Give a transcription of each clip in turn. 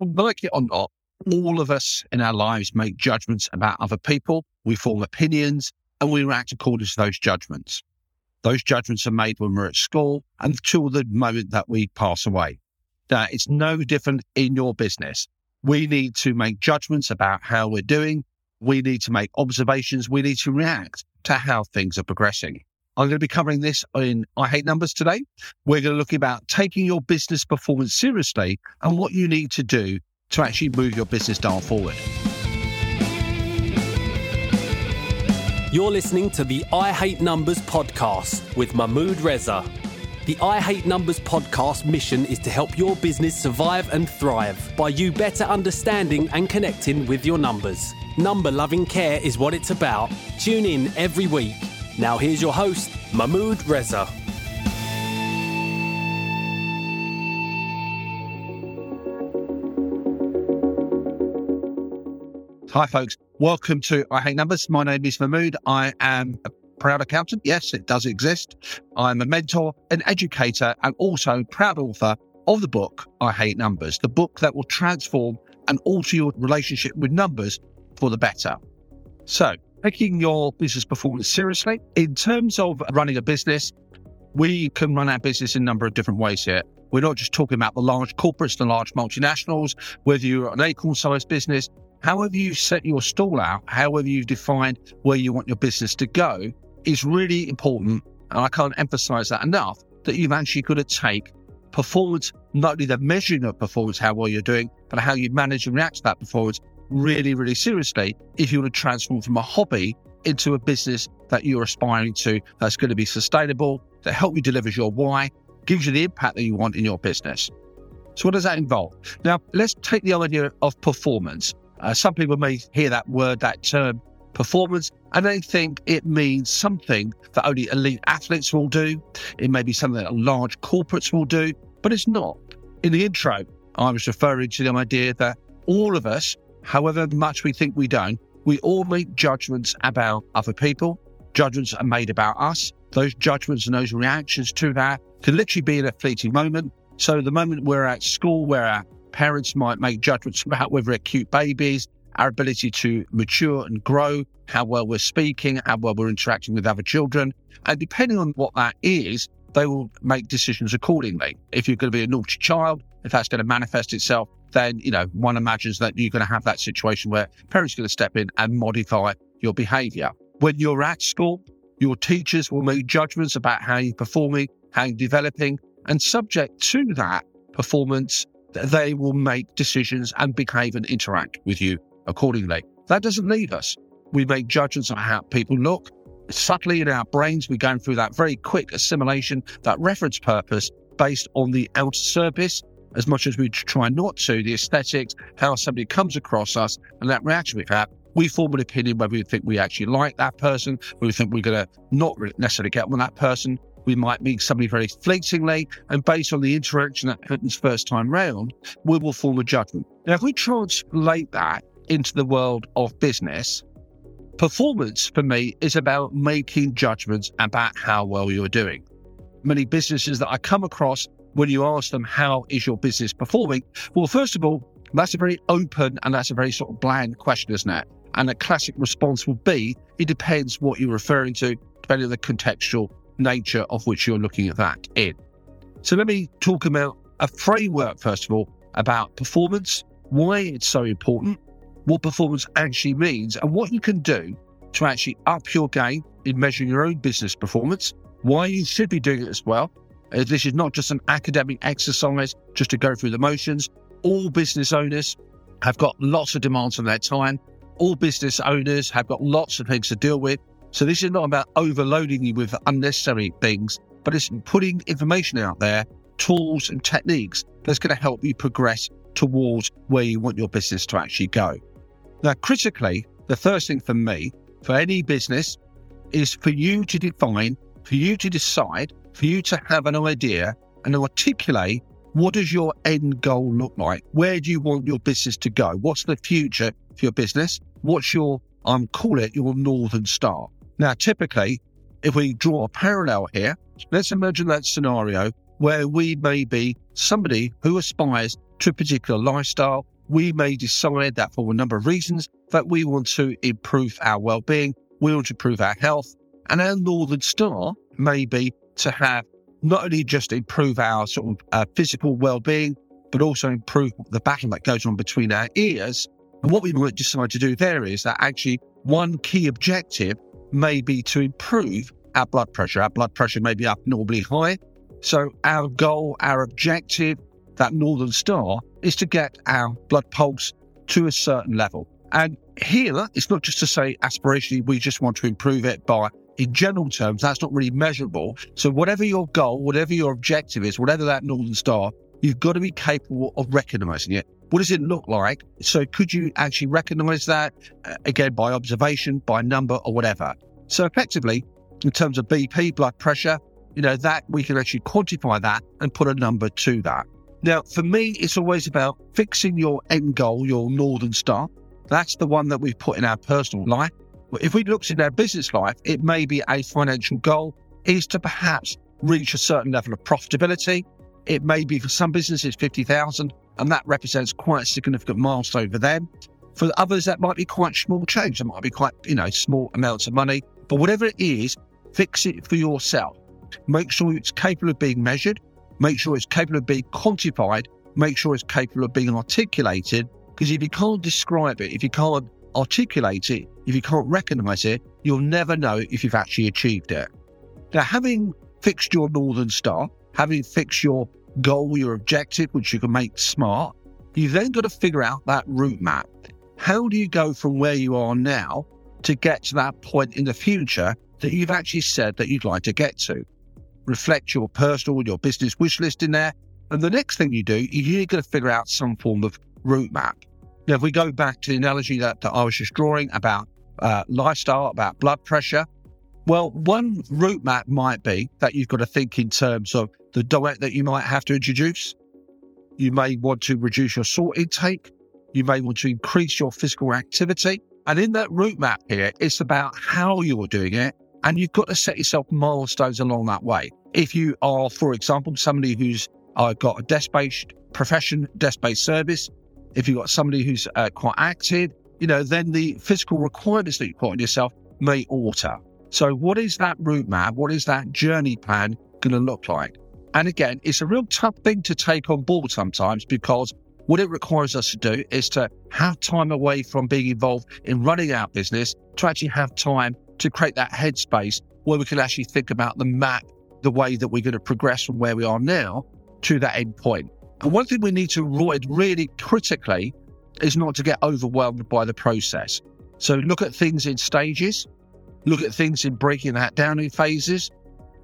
like it or not, all of us in our lives make judgments about other people. We form opinions and we react according to those judgments. Those judgments are made when we're at school and until the moment that we pass away. Now, it's no different in your business. We need to make judgments about how we're doing. We need to make observations. We need to react to how things are progressing. I'm going to be covering this in I Hate Numbers today. We're going to look about taking your business performance seriously and what you need to do to actually move your business dial forward. You're listening to the I Hate Numbers podcast with Mahmood Reza. The I Hate Numbers podcast mission is to help your business survive and thrive by you better understanding and connecting with your numbers. Number loving care is what it's about. Tune in every week. Now, here's your host, Mahmood Reza. Hi, folks. Welcome to I Hate Numbers. My name is Mahmood. I am a proud accountant. Yes, it does exist. I'm a mentor, an educator, and also proud author of the book I Hate Numbers, the book that will transform and alter your relationship with numbers for the better. So, taking your business performance seriously, in terms of running a business, we can run our business in a number of different ways here. We're not just talking about the large corporates, the large multinationals, whether you're an acorn sized business, however you set your stall out, however you've defined where you want your business to go is really important. And I can't emphasize that enough that you've actually got to take performance, not only the measuring of performance, how well you're doing, but how you manage and react to that performance really, really seriously if you want to transform from a hobby into a business that you're aspiring to that's going to be sustainable, that help you deliver your why, gives you the impact that you want in your business. So, what does that involve? Now, let's take the idea of performance. Uh, some people may hear that word, that term, performance, and they think it means something that only elite athletes will do. It may be something that large corporates will do, but it's not. In the intro, I was referring to the idea that all of us, however much we think we don't, we all make judgments about other people. Judgments are made about us. Those judgments and those reactions to that can literally be in a fleeting moment. So the moment we're at school, where our Parents might make judgments about whether we're cute babies, our ability to mature and grow, how well we're speaking, how well we're interacting with other children. And depending on what that is, they will make decisions accordingly. If you're going to be a naughty child, if that's going to manifest itself, then, you know, one imagines that you're going to have that situation where parents are going to step in and modify your behavior. When you're at school, your teachers will make judgments about how you're performing, how you're developing, and subject to that performance, they will make decisions and behave and interact with you accordingly. That doesn't leave us. We make judgments on how people look. Subtly in our brains, we're going through that very quick assimilation, that reference purpose based on the outer surface, as much as we try not to, the aesthetics, how somebody comes across us, and that reaction we have. We form an opinion whether we think we actually like that person, whether we think we're going to not necessarily get on that person, we might meet somebody very fleetingly, and based on the interaction that happens first time round, we will form a judgment. Now, if we translate that into the world of business, performance for me is about making judgments about how well you're doing. Many businesses that I come across, when you ask them, how is your business performing? Well, first of all, that's a very open and that's a very sort of bland question, isn't it? And a classic response will be, it depends what you're referring to, depending on the contextual nature of which you're looking at that in. So let me talk about a framework, first of all, about performance, why it's so important, what performance actually means, and what you can do to actually up your game in measuring your own business performance, why you should be doing it as well. This is not just an academic exercise just to go through the motions. All business owners have got lots of demands on their time. All business owners have got lots of things to deal with. So this is not about overloading you with unnecessary things, but it's putting information out there, tools and techniques that's going to help you progress towards where you want your business to actually go. Now, critically, the first thing for me, for any business, is for you to define, for you to decide, for you to have an idea and to articulate what does your end goal look like? Where do you want your business to go? What's the future for your business? What's your, I'm call it your Northern Star. Now, typically, if we draw a parallel here, let's imagine that scenario where we may be somebody who aspires to a particular lifestyle. We may decide that for a number of reasons that we want to improve our well-being, we want to improve our health, and our northern star may be to have not only just improve our sort of uh, physical well-being, but also improve the battle that goes on between our ears. And what we might decide to do there is that actually one key objective may be to improve our blood pressure. Our blood pressure may be abnormally high. So our goal, our objective, that northern star is to get our blood pulse to a certain level. And here, it's not just to say aspirationally, we just want to improve it by, in general terms, that's not really measurable. So whatever your goal, whatever your objective is, whatever that northern star, you've got to be capable of recognizing it. What does it look like? So could you actually recognize that uh, again by observation, by number or whatever? So effectively, in terms of BP, blood pressure, you know, that we can actually quantify that and put a number to that. Now, for me, it's always about fixing your end goal, your Northern Star. That's the one that we've put in our personal life. If we looked in our business life, it may be a financial goal is to perhaps reach a certain level of profitability. It may be for some businesses 50,000 and that represents quite a significant milestone for them. For others, that might be quite small change. That might be quite, you know, small amounts of money. But whatever it is, fix it for yourself. Make sure it's capable of being measured. Make sure it's capable of being quantified. Make sure it's capable of being articulated. Because if you can't describe it, if you can't articulate it, if you can't recognize it, you'll never know if you've actually achieved it. Now, having fixed your Northern Star, having fixed your goal, your objective, which you can make smart, you've then got to figure out that route map. How do you go from where you are now to get to that point in the future that you've actually said that you'd like to get to? Reflect your personal, your business wish list in there. And the next thing you do, you're going to figure out some form of route map. Now, if we go back to the analogy that, that I was just drawing about uh, lifestyle, about blood pressure, well, one route map might be that you've got to think in terms of the diet that you might have to introduce. You may want to reduce your salt intake. You may want to increase your physical activity. And in that route map here, it's about how you're doing it. And you've got to set yourself milestones along that way. If you are, for example, somebody who's uh, got a desk based profession, desk based service, if you've got somebody who's uh, quite active, you know, then the physical requirements that you put on yourself may alter. So, what is that route map? What is that journey plan going to look like? And again, it's a real tough thing to take on board sometimes because what it requires us to do is to have time away from being involved in running our business to actually have time to create that headspace where we can actually think about the map, the way that we're going to progress from where we are now to that end point. And one thing we need to avoid really critically is not to get overwhelmed by the process. So look at things in stages look at things in breaking that down in phases.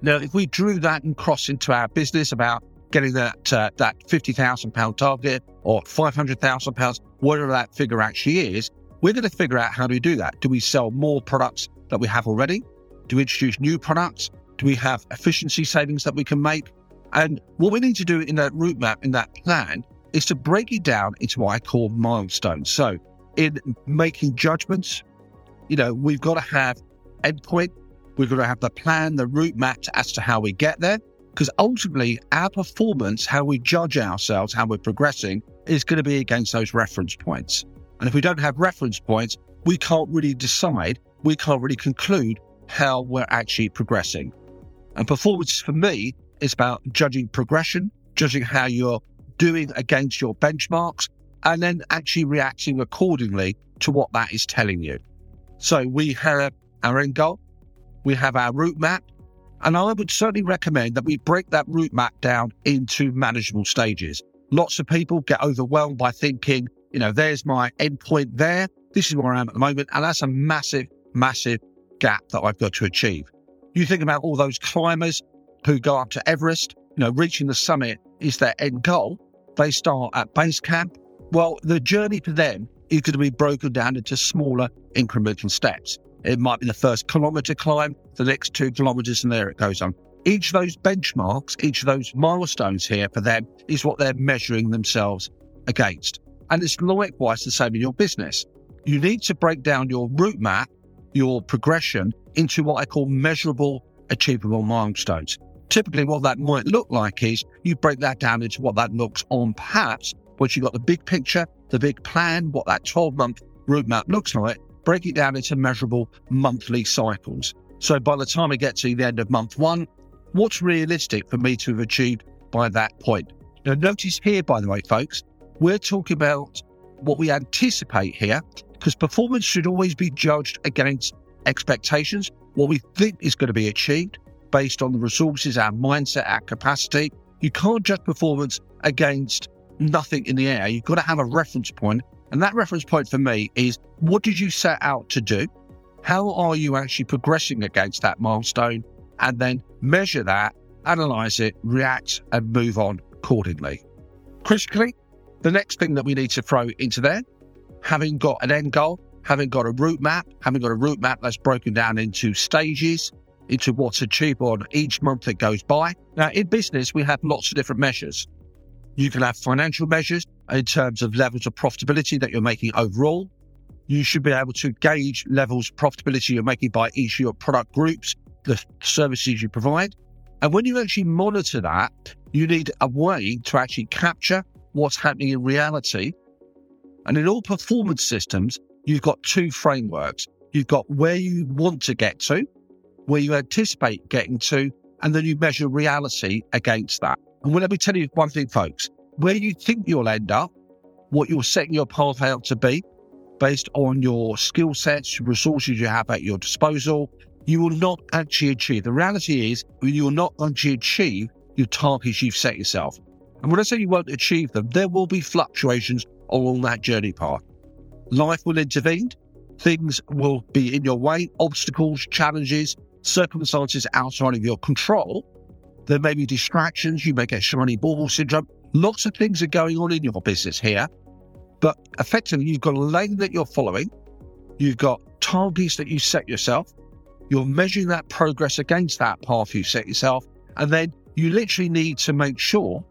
Now, if we drew that and cross into our business about getting that uh, that fifty thousand pound target or five hundred thousand pounds, whatever that figure actually is, we're going to figure out how do we do that. Do we sell more products that we have already? Do we introduce new products? Do we have efficiency savings that we can make? And what we need to do in that route map, in that plan, is to break it down into what I call milestones. So, in making judgments, you know, we've got to have endpoint. we've got to have the plan, the route mapped as to how we get there. Because ultimately, our performance, how we judge ourselves, how we're progressing, is going to be against those reference points. And if we don't have reference points, we can't really decide, we can't really conclude how we're actually progressing. And performance for me is about judging progression, judging how you're doing against your benchmarks, and then actually reacting accordingly to what that is telling you. So we have our end goal, we have our route map, and I would certainly recommend that we break that route map down into manageable stages. Lots of people get overwhelmed by thinking, you know, there's my endpoint there. This is where I am at the moment. And that's a massive, massive gap that I've got to achieve. You think about all those climbers who go up to Everest, you know, reaching the summit is their end goal. They start at base camp. Well, the journey for them is going to be broken down into smaller incremental steps. It might be the first kilometre climb, the next two kilometres, and there it goes on. Each of those benchmarks, each of those milestones here for them is what they're measuring themselves against. And it's likewise the same in your business. You need to break down your route map, your progression into what I call measurable, achievable milestones. Typically, what that might look like is you break that down into what that looks on perhaps once you've got the big picture, the big plan, what that 12 month roadmap looks like, break it down into measurable monthly cycles. So by the time I get to the end of month one, what's realistic for me to have achieved by that point? Now, notice here, by the way, folks, we're talking about what we anticipate here, because performance should always be judged against expectations, what we think is going to be achieved based on the resources, our mindset, our capacity. You can't judge performance against nothing in the air. You've got to have a reference point. And that reference point for me is what did you set out to do? How are you actually progressing against that milestone? And then measure that, analyze it, react, and move on accordingly. Critically, the next thing that we need to throw into there, having got an end goal, having got a route map, having got a route map that's broken down into stages, into what's achievable on each month that goes by. Now, in business, we have lots of different measures. You can have financial measures in terms of levels of profitability that you're making overall. You should be able to gauge levels of profitability you're making by each of your product groups, the services you provide. And when you actually monitor that, you need a way to actually capture what's happening in reality. And in all performance systems, you've got two frameworks. You've got where you want to get to, where you anticipate getting to, and then you measure reality against that. And let me tell you one thing, folks. Where you think you'll end up, what you're setting your path out to be, based on your skill sets, resources you have at your disposal, you will not actually achieve. The reality is, you will not actually achieve your targets you've set yourself. And when I say you won't achieve them, there will be fluctuations along that journey path. Life will intervene, things will be in your way, obstacles, challenges, circumstances outside of your control. There may be distractions, you may get shiny ball syndrome. Lots of things are going on in your business here. But effectively, you've got a lane that you're following, you've got targets that you set yourself, you're measuring that progress against that path you set yourself, and then you literally need to make sure,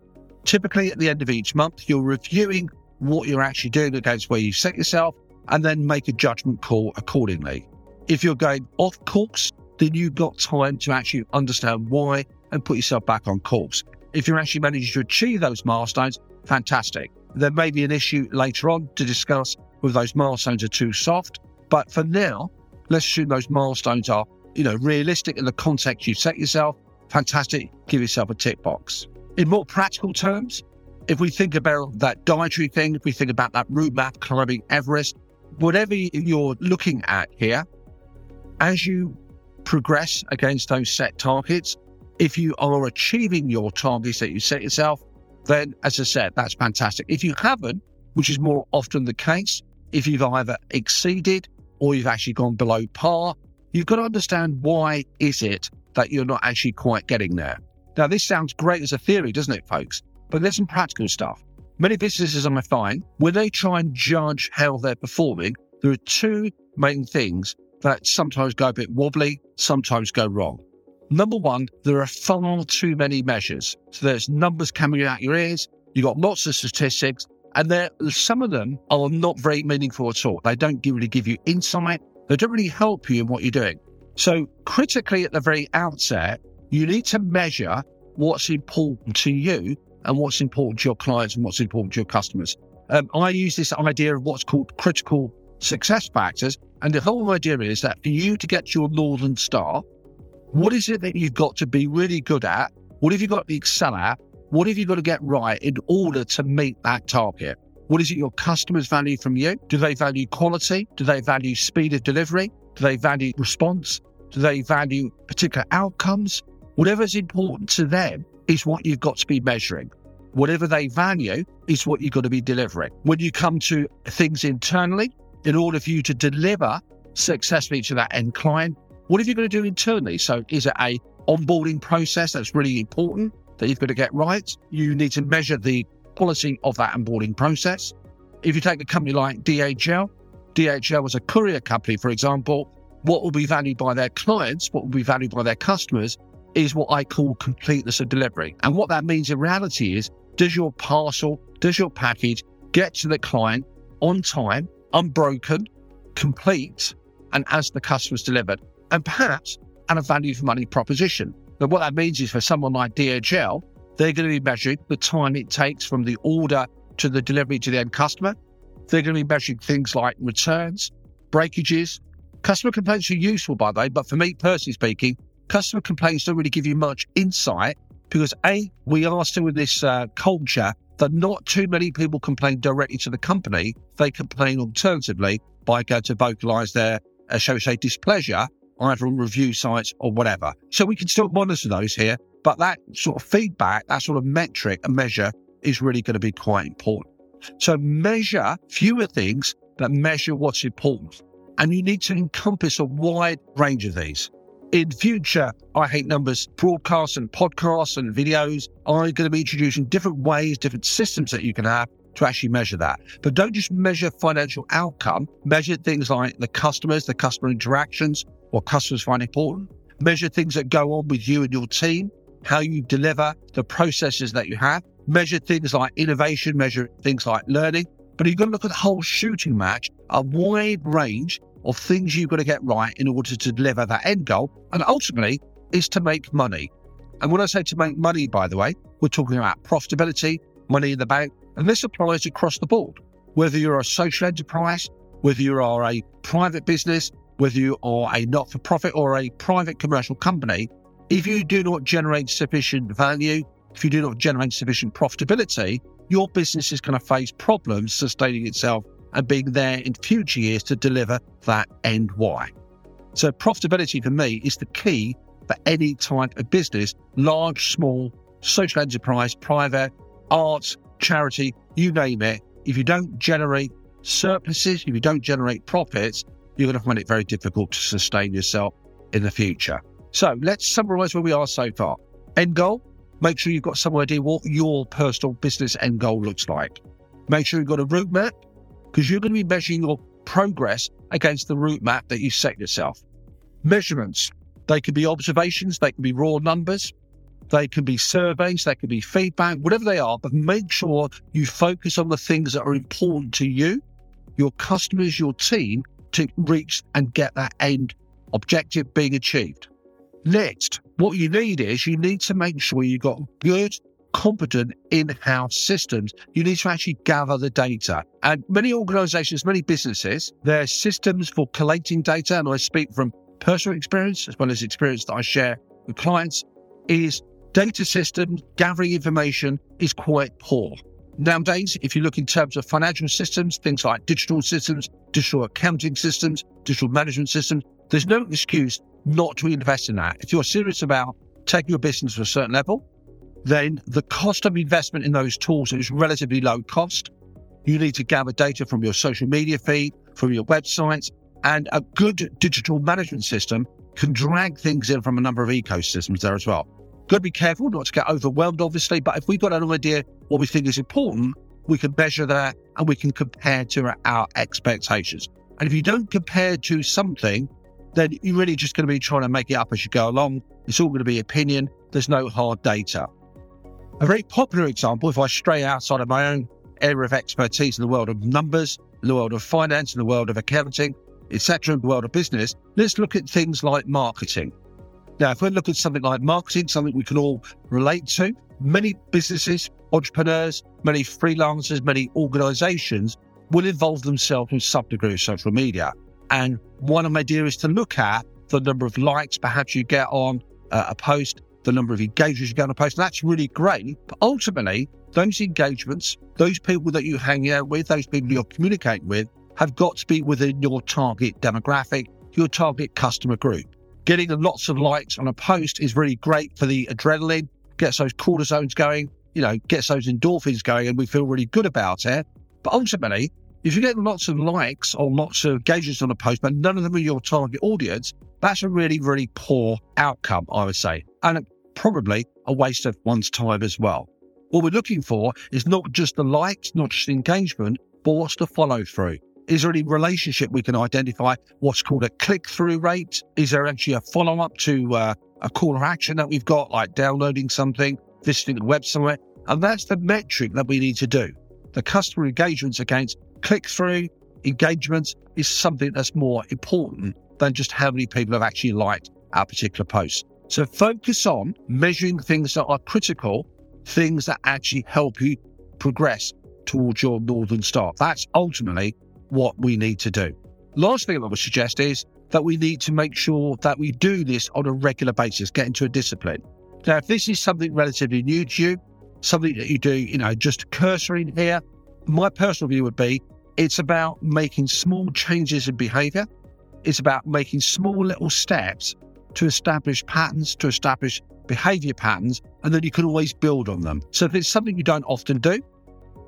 typically at the end of each month, you're reviewing what you're actually doing against where you set yourself and then make a judgment call accordingly. If you're going off course, then you've got time to actually understand why and put yourself back on course. If you're actually managing to achieve those milestones, fantastic. There may be an issue later on to discuss whether those milestones are too soft, but for now, let's assume those milestones are, you know, realistic in the context you set yourself fantastic, give yourself a tick box. In more practical terms, if we think about that dietary thing, if we think about that route map climbing Everest, whatever you're looking at here, as you progress against those set targets, if you are achieving your targets that you set yourself, then as I said, that's fantastic. If you haven't, which is more often the case, if you've either exceeded or you've actually gone below par, you've got to understand why is it that you're not actually quite getting there. Now, this sounds great as a theory, doesn't it, folks? But there's some practical stuff. Many businesses, I find, when they try and judge how they're performing, there are two main things that sometimes go a bit wobbly, sometimes go wrong. Number one, there are far too many measures. So there's numbers coming out your ears, you've got lots of statistics, and there some of them are not very meaningful at all. They don't really give you insight, they don't really help you in what you're doing. So, critically, at the very outset, you need to measure what's important to you and what's important to your clients and what's important to your customers. Um, I use this idea of what's called critical success factors. And the whole idea is that for you to get your Northern Star, what is it that you've got to be really good at? What have you got to excel at? What have you got to get right in order to meet that target? What is it your customers value from you? Do they value quality? Do they value speed of delivery? Do they value response? Do they value particular outcomes? Whatever's important to them is what you've got to be measuring. Whatever they value is what you've got to be delivering. When you come to things internally, in order for you to deliver successfully to that end client, what are you going to do internally? So is it a onboarding process that's really important that you've got to get right? You need to measure the quality of that onboarding process. If you take a company like DHL, DHL was a courier company, for example, what will be valued by their clients, what will be valued by their customers, is what I call completeness of delivery. And what that means in reality is does your parcel, does your package get to the client on time, unbroken, complete, and as the customer's delivered, and perhaps at a value for money proposition. But what that means is for someone like DHL, they're going to be measuring the time it takes from the order to the delivery to the end customer. They're going to be measuring things like returns, breakages. Customer complaints are useful, by the way, but for me personally speaking, customer complaints don't really give you much insight because A, we are still in this uh, culture that not too many people complain directly to the company. They complain alternatively by going to vocalize their, uh, shall we say, displeasure, either on review sites or whatever. So we can still monitor those here, but that sort of feedback, that sort of metric and measure is really going to be quite important. So measure fewer things, but measure what's important. And you need to encompass a wide range of these. In future, I Hate Numbers broadcasts and podcasts and videos I'm going to be introducing different ways, different systems that you can have to actually measure that. But don't just measure financial outcome, measure things like the customers, the customer interactions, what customers find important, measure things that go on with you and your team, how you deliver the processes that you have, measure things like innovation, measure things like learning. But you've got to look at the whole shooting match, a wide range of things you've got to get right in order to deliver that end goal. And ultimately, is to make money. And when I say to make money, by the way, we're talking about profitability, money in the bank, and this applies across the board. Whether you're a social enterprise, whether you are a private business, whether you are a not for profit or a private commercial company, if you do not generate sufficient value, if you do not generate sufficient profitability, your business is going to face problems sustaining itself and being there in future years to deliver that end why. So profitability for me is the key for any type of business, large, small, social enterprise, private, arts, charity, you name it. If you don't generate surpluses, if you don't generate profits, you're going to find it very difficult to sustain yourself in the future. So let's summarize where we are so far. End goal, make sure you've got some idea what your personal business end goal looks like. Make sure you've got a route map because you're going to be measuring your progress against the route map that you set yourself. Measurements, they can be observations, they can be raw numbers, they can be surveys, they can be feedback, whatever they are, but make sure you focus on the things that are important to you, your customers, your team to reach and get that end objective being achieved. Next, what you need is you need to make sure you've got good competent in-house systems. You need to actually gather the data. And many organizations, many businesses, their systems for collating data, and I speak from personal experience as well as experience that I share with clients, is data systems gathering information is quite poor. Nowadays, if you look in terms of financial systems, things like digital systems, digital accounting systems, digital management systems, there's no excuse not to invest in that. If you're serious about taking your business to a certain level, then the cost of investment in those tools is relatively low cost. You need to gather data from your social media feed, from your websites, and a good digital management system can drag things in from a number of ecosystems there as well. Got to be careful not to get overwhelmed, obviously, but if we've got an idea what we think is important, we can measure that and we can compare to our expectations. And if you don't compare to something, then you're really just going to be trying to make it up as you go along. It's all going to be opinion. There's no hard data. A very popular example, if I stray outside of my own area of expertise in the world of numbers, in the world of finance, in the world of accounting, etc., in the world of business, let's look at things like marketing. Now, if we look at something like marketing, something we can all relate to, many businesses, entrepreneurs, many freelancers, many organizations will involve themselves in some degree of social media. And one idea is to look at the number of likes perhaps you get on uh, a post, the number of engagements you're going to post. And that's really great. But ultimately, those engagements, those people that you hang out with, those people you're communicating with, have got to be within your target demographic, your target customer group. Getting lots of likes on a post is really great for the adrenaline, gets those cortisones going, you know, gets those endorphins going, and we feel really good about it. But ultimately, if you get lots of likes or lots of engagements on a post, but none of them are your target audience, that's a really, really poor outcome, I would say. And probably a waste of one's time as well. What we're looking for is not just the likes, not just engagement, but what's the follow through? Is there any relationship we can identify? What's called a click through rate? Is there actually a follow up to uh, a call to action that we've got, like downloading something, visiting a website? And that's the metric that we need to do. The customer engagements against click through engagements is something that's more important than just how many people have actually liked our particular post. So focus on measuring things that are critical, things that actually help you progress towards your Northern Star. That's ultimately what we need to do. Last thing I would suggest is that we need to make sure that we do this on a regular basis, get into a discipline. Now, if this is something relatively new to you, something that you do, you know, just cursory here, my personal view would be it's about making small changes in behavior. It's about making small little steps to establish patterns, to establish behavior patterns, and then you can always build on them. So if it's something you don't often do,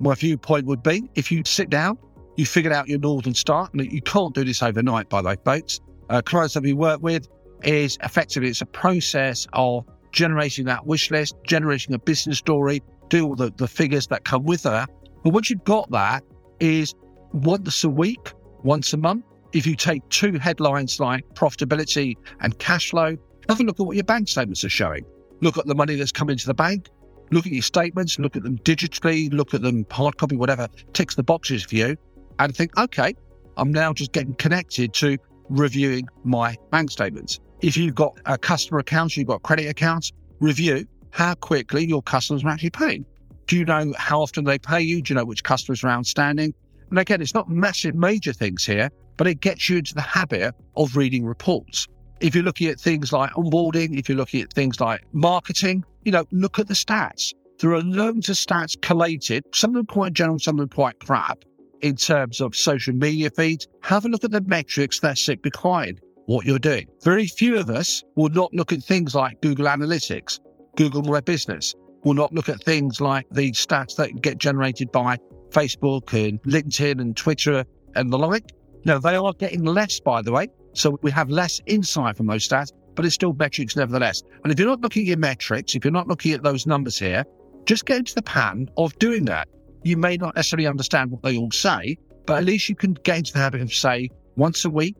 my viewpoint would be if you sit down, you figured out your Northern Star, and you can't do this overnight, by the way, folks. Uh, clients that we work with is effectively it's a process of generating that wish list, generating a business story, do all the, the figures that come with that. But once you've got that, is once a week, once a month. If you take two headlines like profitability and cash flow, have a look at what your bank statements are showing. Look at the money that's come into the bank. Look at your statements, look at them digitally, look at them hard copy, whatever ticks the boxes for you, and think, okay, I'm now just getting connected to reviewing my bank statements. If you've got a customer account, you've got credit accounts, review how quickly your customers are actually paying. Do you know how often they pay you? Do you know which customers are outstanding? And again, it's not massive major things here, but it gets you into the habit of reading reports. If you're looking at things like onboarding, if you're looking at things like marketing, you know, look at the stats. There are loads of stats collated, some of them quite general, some of them quite crap, in terms of social media feeds. Have a look at the metrics that sit behind what you're doing. Very few of us will not look at things like Google Analytics, Google My Business, will not look at things like the stats that get generated by Facebook and LinkedIn and Twitter and the like. Now, they are getting less, by the way. So we have less insight from those stats, but it's still metrics nevertheless. And if you're not looking at metrics, if you're not looking at those numbers here, just get into the pattern of doing that. You may not necessarily understand what they all say, but at least you can get into the habit of say once a week,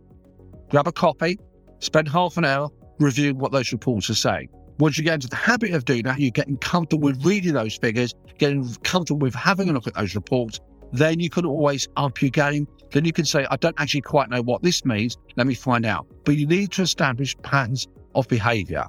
grab a copy, spend half an hour reviewing what those reports are saying. Once you get into the habit of doing that, you're getting comfortable with reading those figures, getting comfortable with having a look at those reports, then you can always up your game. Then you can say, I don't actually quite know what this means. Let me find out. But you need to establish patterns of behavior.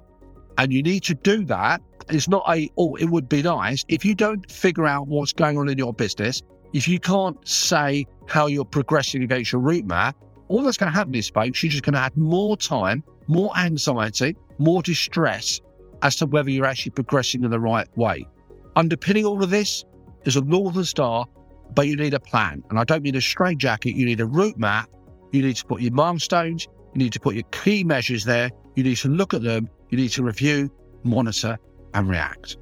And you need to do that. It's not a, oh, it would be nice. If you don't figure out what's going on in your business, if you can't say how you're progressing against your route map, all that's going to happen is, folks, you're just going to add more time, more anxiety, more distress as to whether you're actually progressing in the right way. Underpinning all of this is a Northern Star but you need a plan. And I don't mean a straitjacket, you need a route map. You need to put your milestones, you need to put your key measures there, you need to look at them, you need to review, monitor, and react.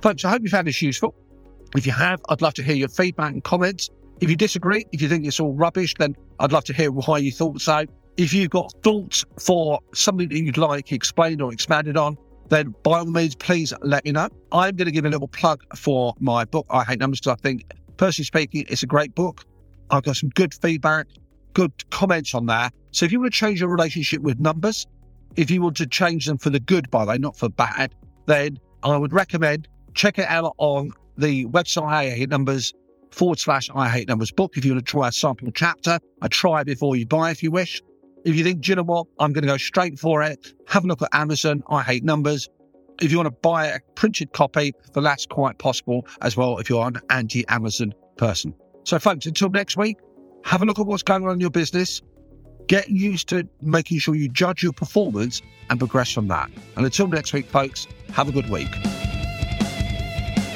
Folks, I hope you found this useful. If you have, I'd love to hear your feedback and comments. If you disagree, if you think it's all rubbish, then I'd love to hear why you thought so. If you've got thoughts for something that you'd like explained or expanded on, then by all means, please let me know. I'm going to give a little plug for my book, I Hate Numbers, because I think personally speaking, it's a great book. I've got some good feedback, good comments on there. So if you want to change your relationship with numbers, if you want to change them for the good, by the way, not for bad, then I would recommend check it out on the website I hate numbers forward slash I hate numbers book. If you want to try a sample chapter, a try before you buy if you wish. If you think, you know what, I'm going to go straight for it, have a look at Amazon, I hate numbers. If you want to buy a printed copy, then that's quite possible as well if you're an anti Amazon person. So, folks, until next week, have a look at what's going on in your business. Get used to making sure you judge your performance and progress from that. And until next week, folks, have a good week.